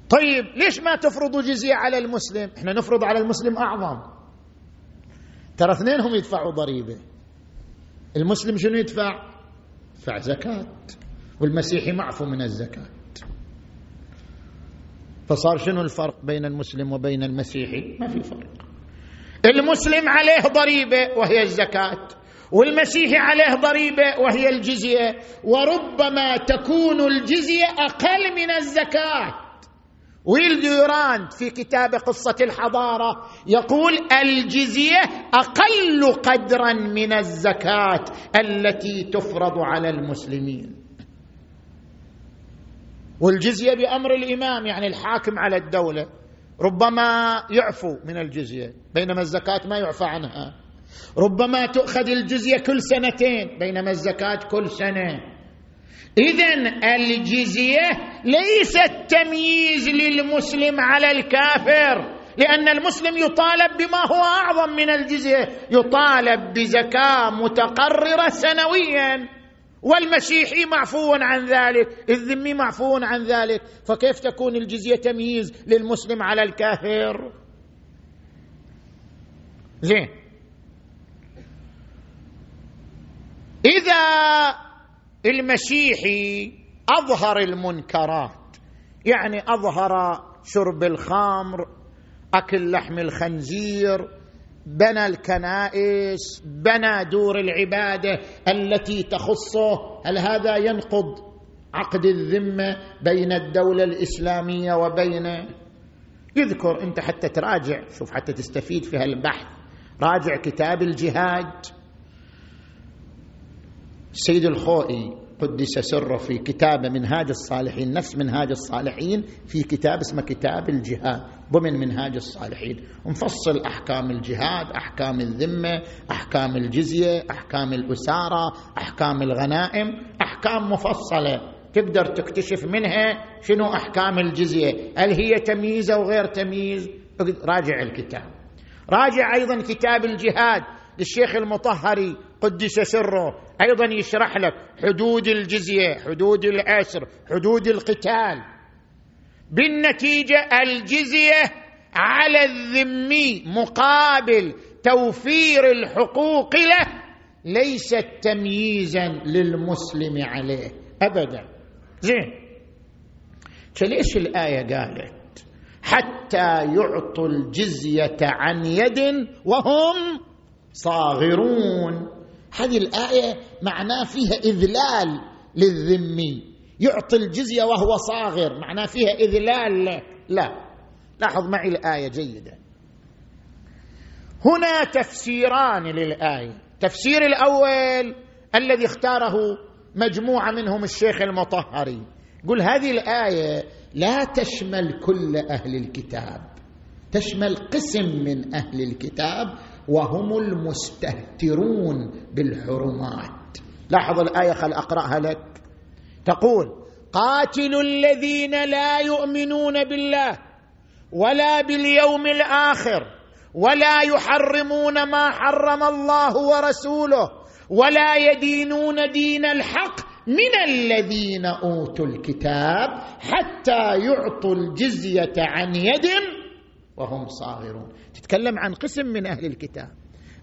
طيب ليش ما تفرضوا جزية على المسلم؟ إحنا نفرض على المسلم أعظم. ترى اثنينهم يدفعوا ضريبة. المسلم شنو يدفع؟ يدفع زكاة. والمسيحي معفو من الزكاة. فصار شنو الفرق بين المسلم وبين المسيحي؟ ما في فرق. المسلم عليه ضريبة وهي الزكاة. والمسيحي عليه ضريبة وهي الجزية. وربما تكون الجزية أقل من الزكاة. ويل ديوراند في كتاب قصة الحضارة يقول الجزية أقل قدرا من الزكاة التي تفرض على المسلمين. والجزية بأمر الإمام يعني الحاكم على الدولة ربما يعفو من الجزية بينما الزكاة ما يعفى عنها. ربما تؤخذ الجزية كل سنتين بينما الزكاة كل سنة. اذا الجزية ليست تمييز للمسلم على الكافر لأن المسلم يطالب بما هو أعظم من الجزية يطالب بزكاة متقررة سنويا. والمسيحي معفو عن ذلك الذمي معفو عن ذلك. فكيف تكون الجزية تمييز للمسلم على الكافر؟ زين. إذا المسيحي أظهر المنكرات. يعني أظهر شرب الخمر أكل لحم الخنزير بنى الكنائس بنى دور العبادة التي تخصه. هل هذا ينقض عقد الذمة بين الدولة الإسلامية وبين؟ يذكر أنت حتى تراجع شوف حتى تستفيد في هالبحث. راجع كتاب الجهاد. السيد الخوئي قدس سره في كتاب منهاج الصالحين نفس منهاج الصالحين في كتاب اسمه كتاب الجهاد ضمن منهاج الصالحين. مفصل أحكام الجهاد أحكام الذمة أحكام الجزية أحكام الاساره أحكام الغنائم أحكام مفصلة. تقدر تكتشف منها شنو أحكام الجزية؟ هل هي تمييز أو غير تمييز؟ راجع الكتاب. راجع أيضا كتاب الجهاد للشيخ المطهري قدس سره أيضا يشرح لك حدود الجزية حدود الاسر حدود القتال. بالنتيجة الجزية على الذمي مقابل توفير الحقوق له ليست تمييزا للمسلم عليه ابدا. زين. فليش الآية قالت؟ حتى يعطوا الجزية عن يد وهم صاغرون. هذه الآية معناه فيها إذلال للذمي يعطي الجزية وهو صاغر معناه فيها إذلال. له لا لاحظ معي الآية جيدا هنا تفسيران للآية. التفسير الأول الذي اختاره مجموعة منهم الشيخ المطهري. يقول هذه الآية لا تشمل كل أهل الكتاب. تشمل قسم من أهل الكتاب وهم المستهترون بالحرمات. لاحظ الآية خل أقرأها لك. تقول قاتلوا الذين لا يؤمنون بالله ولا باليوم الآخر ولا يحرمون ما حرم الله ورسوله ولا يدينون دين الحق من الذين أوتوا الكتاب حتى يعطوا الجزية عن يد وهم صاغرون. تتكلم عن قسم من أهل الكتاب.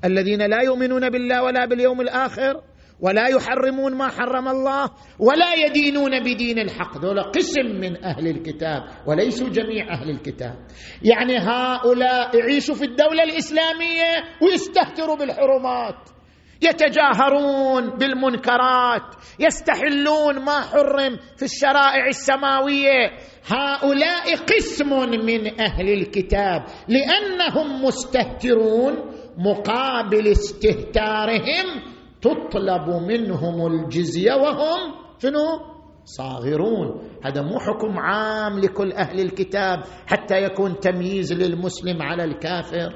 الذين لا يؤمنون بالله ولا باليوم الآخر ولا يحرمون ما حرم الله ولا يدينون بدين الحق. ذولا قسم من أهل الكتاب وليسوا جميع أهل الكتاب. يعني هؤلاء يعيشوا في الدولة الإسلامية ويستهتروا بالحرمات. يتجاهرون بالمنكرات يستحلون ما حرم في الشرائع السماوية. هؤلاء قسم من أهل الكتاب لأنهم مستهترون مقابل استهتارهم تطلب منهم الجزية وهم شنو؟ صاغرون. هذا مو حكم عام لكل أهل الكتاب حتى يكون تمييز للمسلم على الكافر.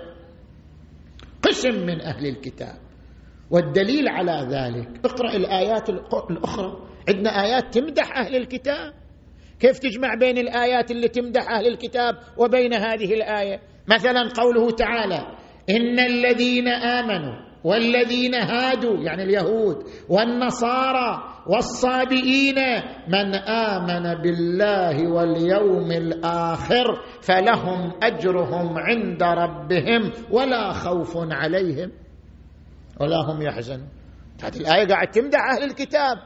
قسم من أهل الكتاب. والدليل على ذلك اقرأ الآيات الأخرى. عندنا آيات تمدح أهل الكتاب. كيف تجمع بين الآيات اللي تمدح أهل الكتاب وبين هذه الآية؟ مثلا قوله تعالى إن الذين آمنوا والذين هادوا يعني اليهود والنصارى والصابئين من آمن بالله واليوم الآخر فلهم أجرهم عند ربهم ولا خوف عليهم. ولا هم يحزنون. هذه الآية قاعد تمدح أهل الكتاب.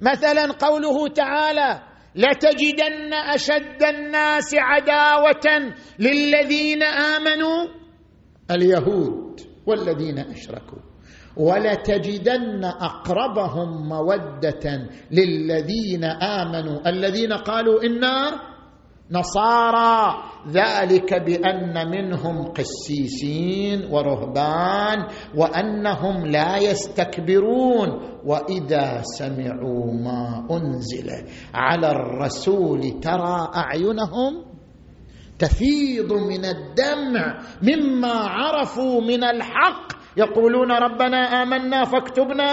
مثلا قوله تعالى لتجدن أشد الناس عداوة للذين آمنوا اليهود والذين أشركوا. ولتجدن أقربهم مودة للذين آمنوا. الذين قالوا إنا نصارى ذلك بأن منهم قسيسين ورهبان وأنهم لا يستكبرون وإذا سمعوا ما أنزل على الرسول ترى أعينهم تفيض من الدمع مما عرفوا من الحق يقولون ربنا آمنا فاكتبنا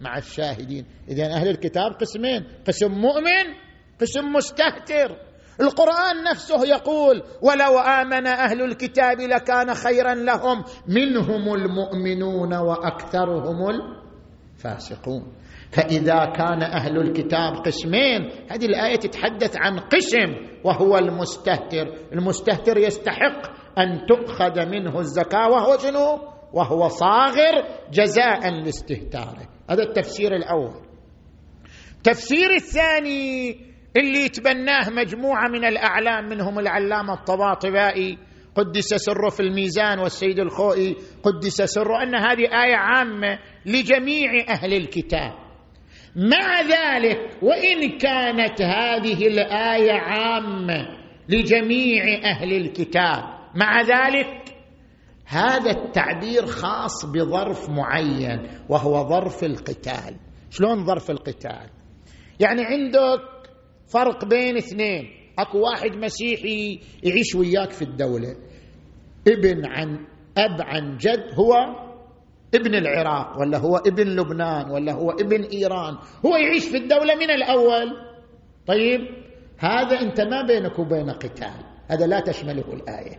مع الشاهدين. اذا أهل الكتاب قسمين. قسم مؤمن قسم مستهتر. القرآن نفسه يقول ولو آمن أهل الكتاب لكان خيرا لهم منهم المؤمنون وأكثرهم الفاسقون. فإذا كان أهل الكتاب قسمين هذه الآية تتحدث عن قسم وهو المستهتر. المستهتر يستحق أن تؤخذ منه الزكاة وهو شنو؟ وهو صاغر جزاء لاستهتاره. هذا التفسير الأول. التفسير الثاني اللي يتبناه مجموعة من الأعلام منهم العلامة الطباطبائي قدس سره في الميزان والسيد الخوئي قدس سره. أن هذه آية عامة لجميع أهل الكتاب. مع ذلك وإن كانت هذه الآية عامة لجميع أهل الكتاب مع ذلك هذا التعبير خاص بظرف معين وهو ظرف القتال. شلون ظرف القتال؟ يعني عندك فرق بين اثنين. اكو واحد مسيحي يعيش وياك في الدولة. ابن عن أب عن جد هو ابن العراق ولا هو ابن لبنان ولا هو ابن إيران. هو يعيش في الدولة من الأول. طيب هذا أنت ما بينك وبين قتال. هذا لا تشمله الآية.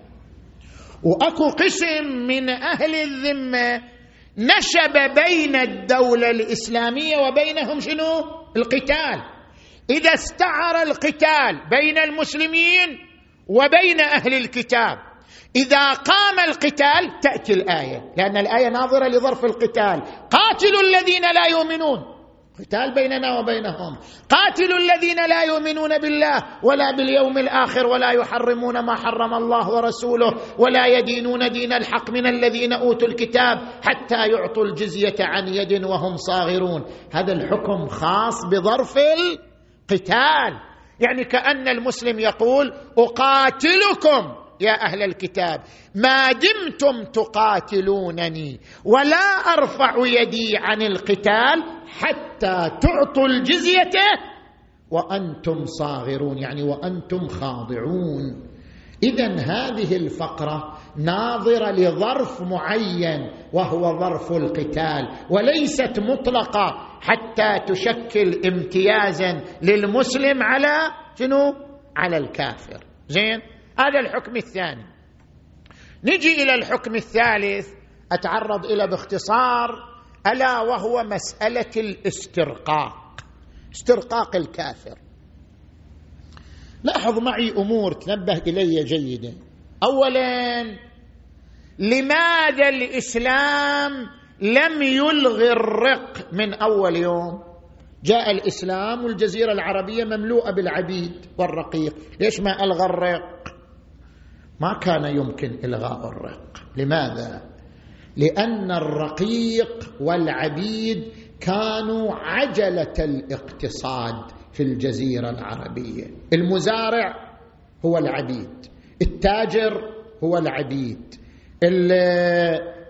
وأكو قسم من أهل الذمة نشب بين الدولة الإسلامية وبينهم شنو؟ القتال. إذا استعر القتال بين المسلمين وبين أهل الكتاب. إذا قام القتال تأتي الآية لأن الآية ناظرة لظرف القتال. قاتلوا الذين لا يؤمنون. قتال بيننا وبينهم. قاتلوا الذين لا يؤمنون بالله ولا باليوم الآخر ولا يحرمون ما حرم الله ورسوله ولا يدينون دين الحق من الذين أوتوا الكتاب حتى يعطوا الجزية عن يد وهم صاغرون. هذا الحكم خاص بظرف القتال يعني كأن المسلم يقول أقاتلكم يا أهل الكتاب. ما دمتم تقاتلونني ولا أرفع يدي عن القتال حتى تعطوا الجزية وأنتم صاغرون. يعني وأنتم خاضعون. اذا هذه الفقرة ناظرة لظرف معين وهو ظرف القتال وليست مطلقة حتى تشكل امتيازا للمسلم على شنو؟ على الكافر. زين؟ هذا الحكم الثاني. نجي إلى الحكم الثالث أتعرض إلى باختصار ألا وهو مسألة الاسترقاق استرقاق الكافر. لاحظ معي أمور تنبه إلي جيدا اولا لماذا الإسلام لم يلغي الرق من أول يوم؟ جاء الإسلام والجزيرة العربية مملوءة بالعبيد والرقيق. ليش ما ألغى الرق؟ ما كان يمكن إلغاء الرق. لماذا؟ لأن الرقيق والعبيد كانوا عجلة الاقتصاد. في الجزيرة العربية. المزارع هو العبيد. التاجر هو العبيد.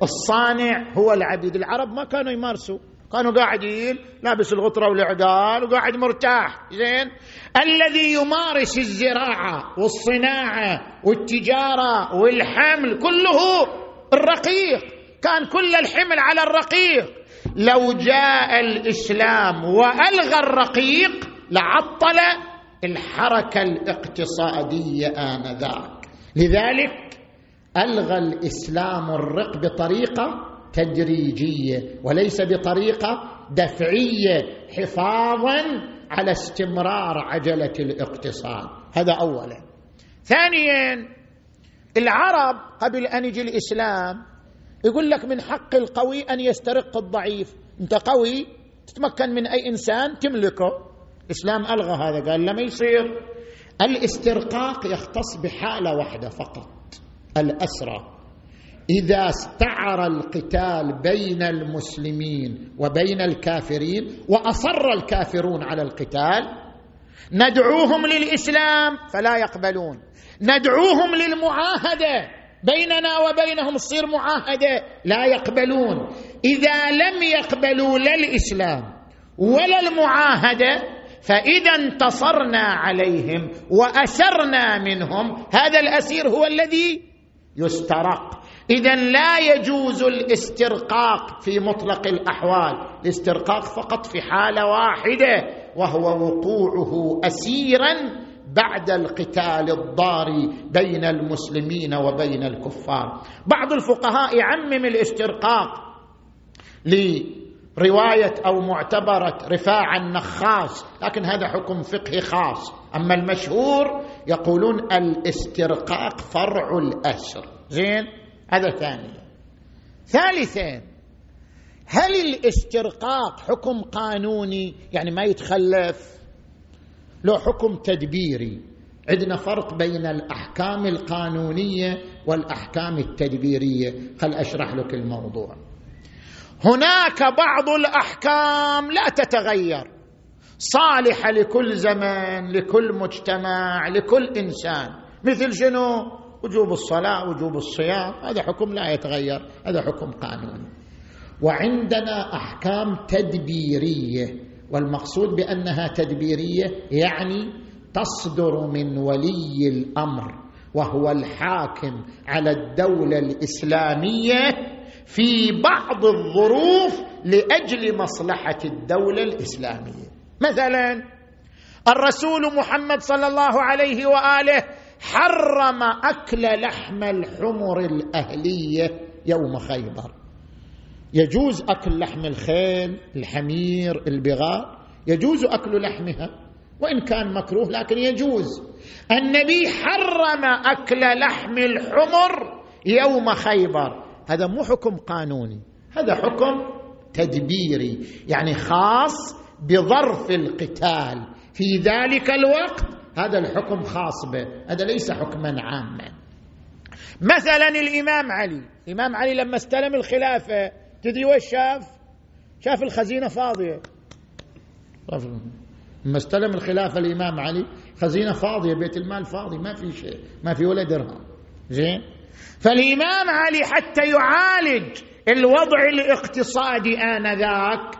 الصانع هو العبيد. العرب ما كانوا يمارسوا. كانوا قاعدين لابس الغطرة والعقال وقاعد مرتاح. زين؟ الذي يمارس الزراعة والصناعة والتجارة والحمل كله الرقيق. كان كل الحمل على الرقيق. لو جاء الإسلام وألغى الرقيق لعطل الحركة الاقتصادية آنذاك. لذلك ألغى الإسلام الرق بطريقة تدريجية وليس بطريقة دفعية حفاظا على استمرار عجلة الاقتصاد. هذا اولا. ثانيا العرب قبل أن يجي الإسلام يقول لك من حق القوي أن يسترق الضعيف. أنت قوي تتمكن من أي إنسان تملكه. الإسلام ألغى هذا قال لما يصير الاسترقاق يختص بحالة واحدة فقط الأسرى. إذا استعر القتال بين المسلمين وبين الكافرين وأصر الكافرون على القتال ندعوهم للإسلام فلا يقبلون. ندعوهم للمعاهدة بيننا وبينهم تصير معاهدة لا يقبلون. إذا لم يقبلوا لا الإسلام ولا المعاهدة فإذا انتصرنا عليهم وأسرنا منهم هذا الأسير هو الذي يسترق. إذا لا يجوز الاسترقاق في مطلق الأحوال الاسترقاق فقط في حالة واحدة وهو وقوعه اسيرا بعد القتال الضاري بين المسلمين وبين الكفار. بعض الفقهاء يعمم الاسترقاق لروايه أو معتبرة رفاع النخاس لكن هذا حكم فقهي خاص. أما المشهور يقولون الاسترقاق فرع الأسر. زين؟ هذا ثانيا. ثالثا هل الاسترقاق حكم قانوني؟ يعني ما يتخلف. له حكم تدبيري. عندنا فرق بين الأحكام القانونية والأحكام التدبيرية. خل أشرح لك الموضوع. هناك بعض الأحكام لا تتغير. صالحة لكل زمن لكل مجتمع لكل إنسان. مثل شنو؟ وجوب الصلاة وجوب الصيام. هذا حكم لا يتغير. هذا حكم قانوني. وعندنا أحكام تدبيرية والمقصود بأنها تدبيرية يعني تصدر من ولي الأمر وهو الحاكم على الدولة الإسلامية في بعض الظروف لأجل مصلحة الدولة الإسلامية. مثلا الرسول محمد صلى الله عليه وآله حرم أكل لحم الحمر الأهلية يوم خيبر. يجوز أكل لحم الخيل الحمير البغال يجوز أكل لحمها وإن كان مكروه لكن يجوز. النبي حرم أكل لحم الحمر يوم خيبر. هذا مو حكم قانوني هذا حكم تدبيري يعني خاص بظرف القتال. في ذلك الوقت هذا الحكم خاص به هذا ليس حكما عاما. مثلا الإمام علي الإمام علي لما استلم الخلافة تدري وش شاف؟ شاف الخزينة فاضية. لما استلم الخلافة الإمام علي خزينة فاضية بيت المال فاضي ما في شيء ما في ولا درهم. زين؟ فالإمام علي حتى يعالج الوضع الاقتصادي آنذاك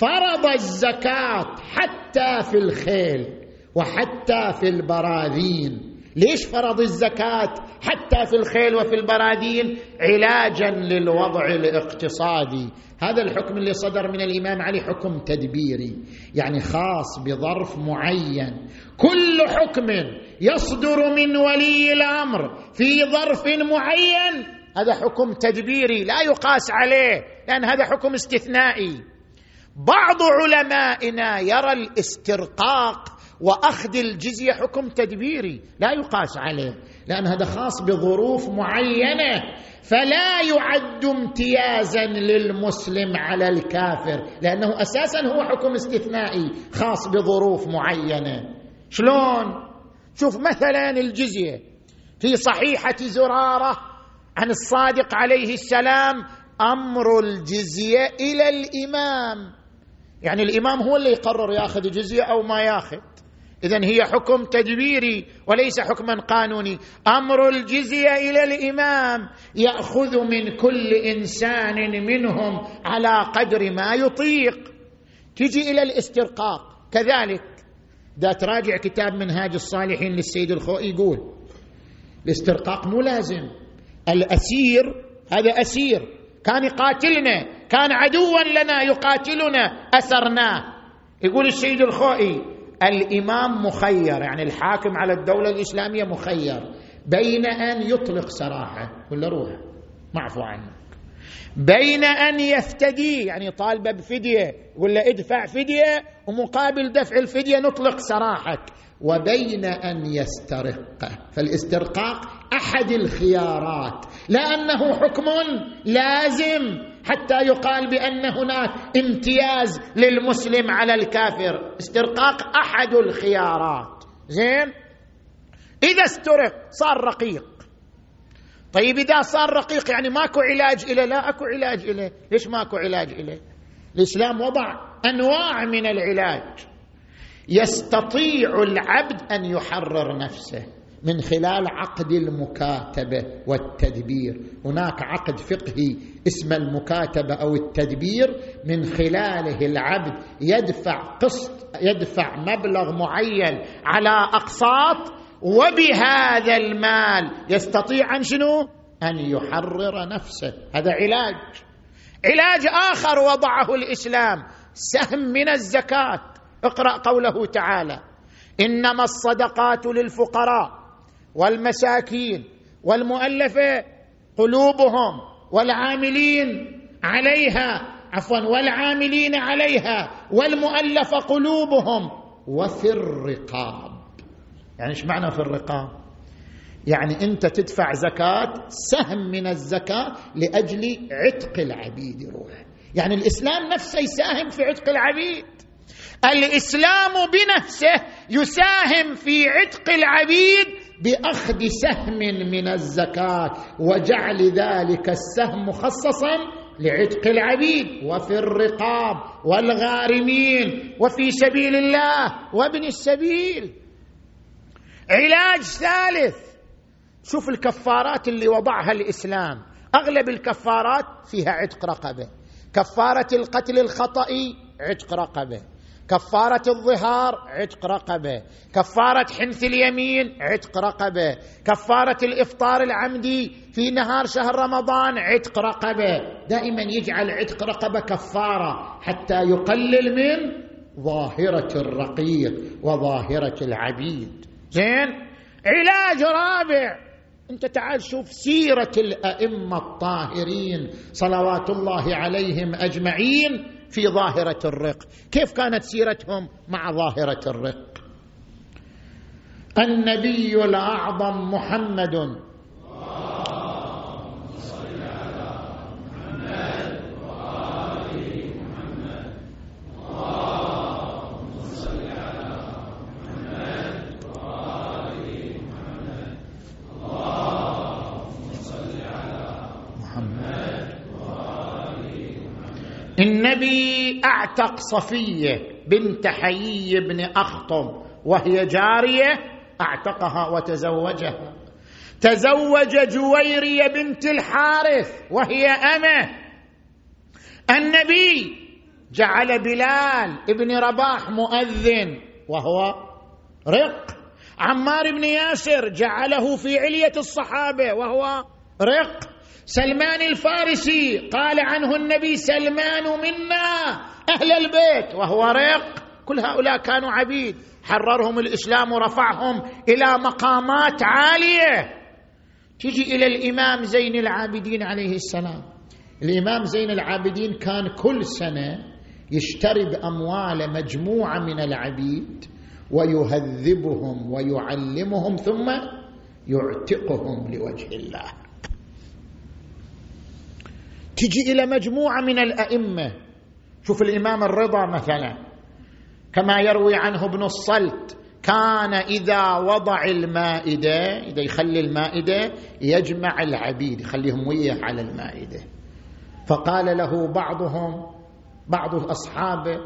فرض الزكاة حتى في الخيل وحتى في البراذين. ليش فرض الزكاة حتى في الخيل وفي البراذين علاجا للوضع الاقتصادي؟ هذا الحكم اللي صدر من الإمام علي حكم تدبيري يعني خاص بظرف معين. كل حكم يصدر من ولي الأمر في ظرف معين. هذا حكم تدبيري لا يقاس عليه لأن هذا حكم استثنائي. بعض علمائنا يرى الاسترقاق وأخذ الجزية حكم تدبيري. لا يقاس عليه لأن هذا خاص بظروف معينة. فلا يعد امتيازا للمسلم على الكافر لأنه أساسا هو حكم استثنائي خاص بظروف معينة. شلون؟ شوف مثلا الجزية. في صحيحة زرارة عن الصادق عليه السلام أمر الجزية إلى الإمام. يعني الإمام هو اللي يقرر ياخذ جزية أو ما ياخذ. اذا هي حكم تدبيري وليس حكما قانوني. أمر الجزية إلى الإمام يأخذ من كل إنسان منهم على قدر ما يطيق. تجي إلى الاسترقاق. كذلك دا تراجع كتاب منهاج الصالحين للسيد الخوئي يقول الاسترقاق مو لازم. الأسير هذا أسير. كان يقاتلنا كان عدوا لنا يقاتلنا اسرناه يقول السيد الخوئي الإمام مخير يعني الحاكم على الدولة الإسلامية مخير بين أن يطلق سراحة. ولا روح معفو عنك. بين أن يفتدي يعني طالبة بفدية ولا ادفع فدية ومقابل دفع الفدية نطلق سراحك. وبين أن يسترق. فالاسترقاق أحد الخيارات لأنه حكم لازم. حتى يقال بأن هناك امتياز للمسلم على الكافر. استرقاق أحد الخيارات. زين؟ إذا استرق صار رقيق. طيب إذا صار رقيق يعني ماكو علاج له لا أكو علاج له ليش ماكو علاج له الإسلام وضع أنواع من العلاج. يستطيع العبد أن يحرر نفسه. من خلال عقد المكاتبة والتدبير. هناك عقد فقهي اسمه المكاتبة أو التدبير من خلاله العبد يدفع قسط يدفع مبلغ معين على أقساط وبهذا المال يستطيع أن شنو؟ أن يحرر نفسه. هذا علاج. علاج آخر وضعه الإسلام سهم من الزكاة. اقرأ قوله تعالى إنما الصدقات للفقراء. والمساكين والمؤلفة قلوبهم والعاملين عليها عفوا والعاملين عليها والمؤلف قلوبهم وفي الرقاب. يعني إيش معنى في الرقاب؟ يعني أنت تدفع زكاة سهم من الزكاة لأجل عتق العبيد روح يعني الإسلام نفسه يساهم في عتق العبيد. الإسلام بنفسه يساهم في عتق العبيد بأخذ سهم من الزكاة وجعل ذلك السهم مخصصا لعتق العبيد وفي الرقاب والغارمين وفي سبيل الله وابن السبيل. علاج ثالث شوف الكفارات اللي وضعها الإسلام. أغلب الكفارات فيها عتق رقبة. كفارة القتل الخطأ عتق رقبة. كفارة الظهار عتق رقبة. كفارة حنث اليمين عتق رقبة. كفارة الإفطار العمدي في نهار شهر رمضان عتق رقبة. دائما يجعل عتق رقبة كفارة حتى يقلل من ظاهرة الرقيق وظاهرة العبيد. زين؟ علاج رابع. أنت تعال شوف سيرة الأئمة الطاهرين صلوات الله عليهم أجمعين. في ظاهرة الرق. كيف كانت سيرتهم مع ظاهرة الرق؟ النبي الأعظم محمد. النبي أعتق صفية بنت حيي بن اخطب وهي جارية أعتقها وتزوجها. تزوج جويرية بنت الحارث وهي أمة. النبي جعل بلال ابن رباح مؤذن وهو رق. عمار بن ياسر جعله في علية الصحابة وهو رق. سلمان الفارسي قال عنه النبي سلمان منا أهل البيت وهو رق كل هؤلاء كانوا عبيد. حررهم الإسلام ورفعهم إلى مقامات عالية. تجي إلى الإمام زين العابدين عليه السلام. الإمام زين العابدين كان كل سنة يشتري باموال مجموعة من العبيد ويهذبهم ويعلمهم ثم يعتقهم لوجه الله. تجي إلى مجموعة من الأئمة. شوف الإمام الرضا مثلا كما يروي عنه ابن الصلت كان إذا وضع المائدة إذا يخلي المائدة يجمع العبيد يخليهم وياه على المائدة. فقال له بعضهم بعض اصحابه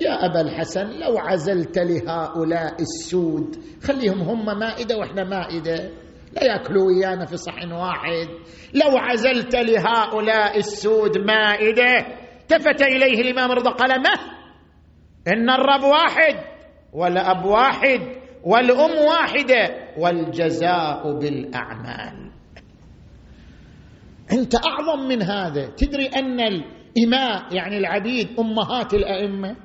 يا أبا الحسن لو عزلت لهؤلاء السود خليهم هم مائدة وإحنا مائدة. لا يأكلوا ويانا في صحن واحد. لو عزلت لهؤلاء السود مائدة التفت إليه الإمام رضا قال ما؟ إن الرب واحد والأب واحد والأم واحدة والجزاء بالأعمال. أنت أعظم من هذا. تدري أن الإماء يعني العبيد أمهات الأئمة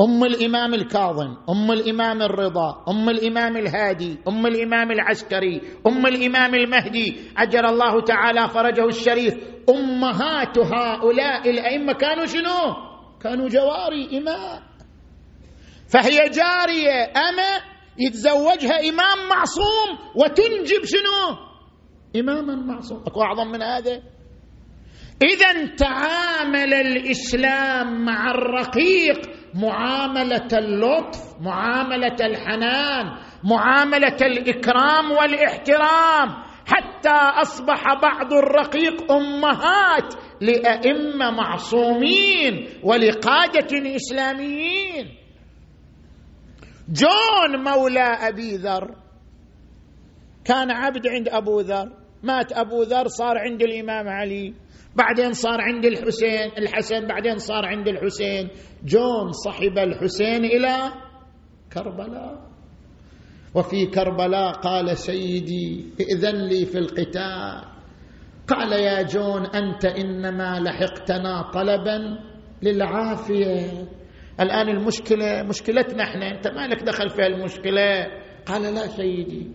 أم الإمام الكاظم أم الإمام الرضا أم الإمام الهادي أم الإمام العسكري أم الإمام المهدي عجل الله تعالى فرجه الشريف. أمهات هؤلاء الأئمة كانوا شنو؟ كانوا جواري إماء. فهي جارية اما يتزوجها إمام معصوم وتنجب شنو؟ إماما معصوم. أكو أعظم من هذا؟ إذا تعامل الإسلام مع الرقيق معاملة اللطف معاملة الحنان معاملة الإكرام والإحترام. حتى أصبح بعض الرقيق أمهات لأئمة معصومين ولقادة إسلاميين. جون مولى أبي ذر. كان عبد عند أبو ذر مات أبو ذر صار عند الإمام علي. بعدين صار عند الحسين الحسن بعدين صار عند الحسين. جون صحب الحسين إلى كربلاء. وفي كربلاء قال سيدي ائذن لي في القتال. قال يا جون أنت إنما لحقتنا طلبا للعافية. الآن المشكلة مشكلتنا إحنا أنت ما لك دخل في المشكلة؟ قال لا سيدي.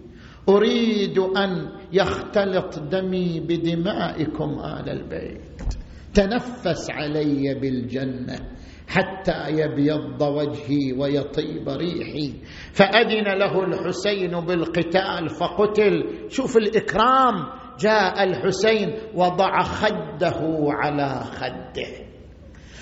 أريد أن يختلط دمي بدمائكم آل البيت. تنفس علي بالجنة حتى يبيض وجهي ويطيب ريحي. فأذن له الحسين بالقتال فقتل. شوف الإكرام. جاء الحسين وضع خده على خده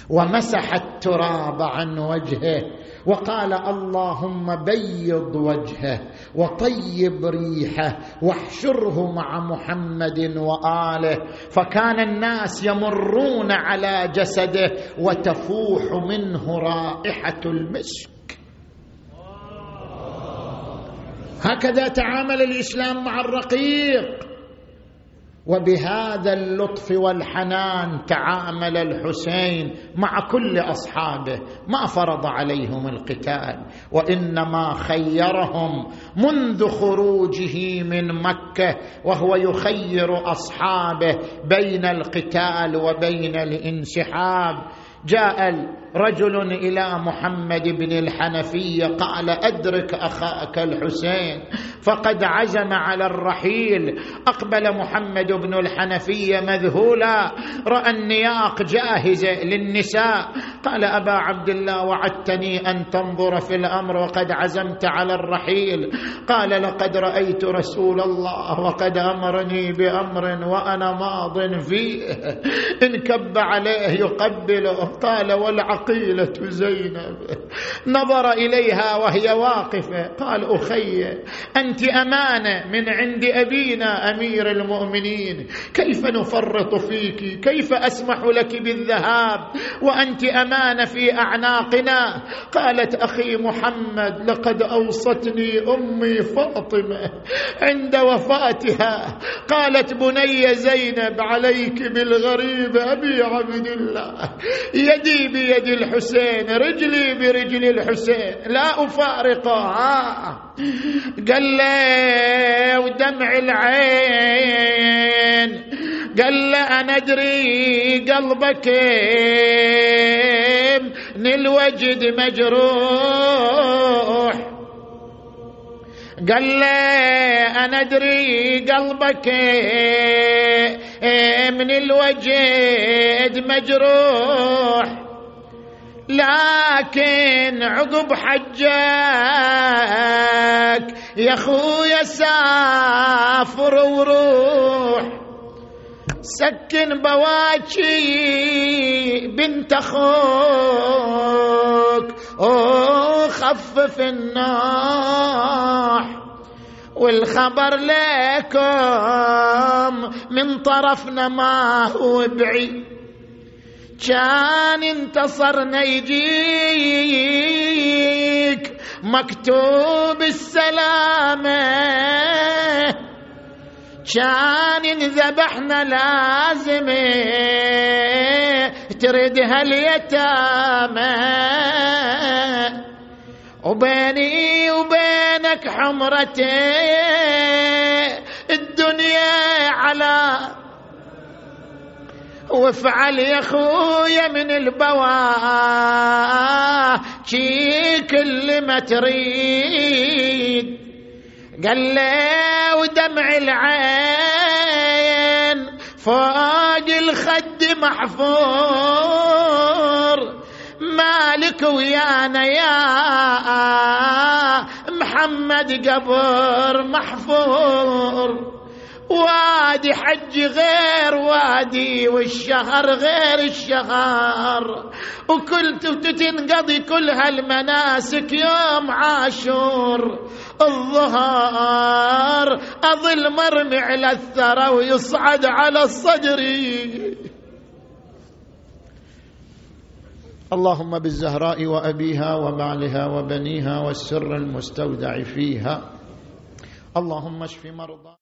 ومسح التراب عن وجهه وقال اللهم بيض وجهه وطيب ريحه واحشره مع محمد وآله. فكان الناس يمرون على جسده وتفوح منه رائحة المسك. هكذا تعامل الإسلام مع الرقيق. وبهذا اللطف والحنان تعامل الحسين مع كل أصحابه ما فرض عليهم القتال وإنما خيرهم منذ خروجه من مكة وهو يخير أصحابه بين القتال وبين الانسحاب. جاء رجل إلى محمد بن الحنفيه قال أدرك أخاك الحسين فقد عزم على الرحيل. أقبل محمد بن الحنفيه مذهولا. راى النياق جاهزه للنساء. قال أبا عبد الله وعدتني أن تنظر في الأمر وقد عزمت على الرحيل. قال لقد رأيت رسول الله وقد أمرني بأمر وأنا ماض فيه. إن كب عليه يقبله. قال والعقل عقيلة زينب. نظر إليها وهي واقفة. قال أخي أنت امانه من عند أبينا أمير المؤمنين. كيف نفرط فيك؟ كيف أسمح لك بالذهاب؟ وأنت امانه في أعناقنا؟ قالت أخي محمد لقد أوصتني أمي فاطمة عند وفاتها. قالت بني زينب عليك بالغريب أبي عبد الله. يدي بيد الحسين رجلي برجل الحسين. لا أفارقها. قال له ودمع العين. قال له أنا أدري قلبك من الوجد مجروح. قال له أنا أدري قلبك من الوجد مجروح. لكن عقب حجك يا خويا سافر وروح. سكن بواكي بنت أخوك. وخفف النوح والخبر لكم من طرفنا ما هو بعيد. كان انتصرنا يجيك مكتوب السلامة كان انذبحنا لازم تردها اليتامى وبيني وبينك حمرتي الدنيا على وافعل يا خويا من البواه شي كل ما تريد. قال لي ودمع العين فوق الخد محفور. مالك ويانا يا محمد قبر محفور. وادي حج غير وادي والشهر غير الشهر. وكنت تنقضي كل هالمناسك يوم عاشور. الظهر أظل مرمي على الثرى ويصعد على الصدر. اللهم بالزهراء وأبيها وبعلها وبنيها والسر المستودع فيها. اللهم اشف مرضى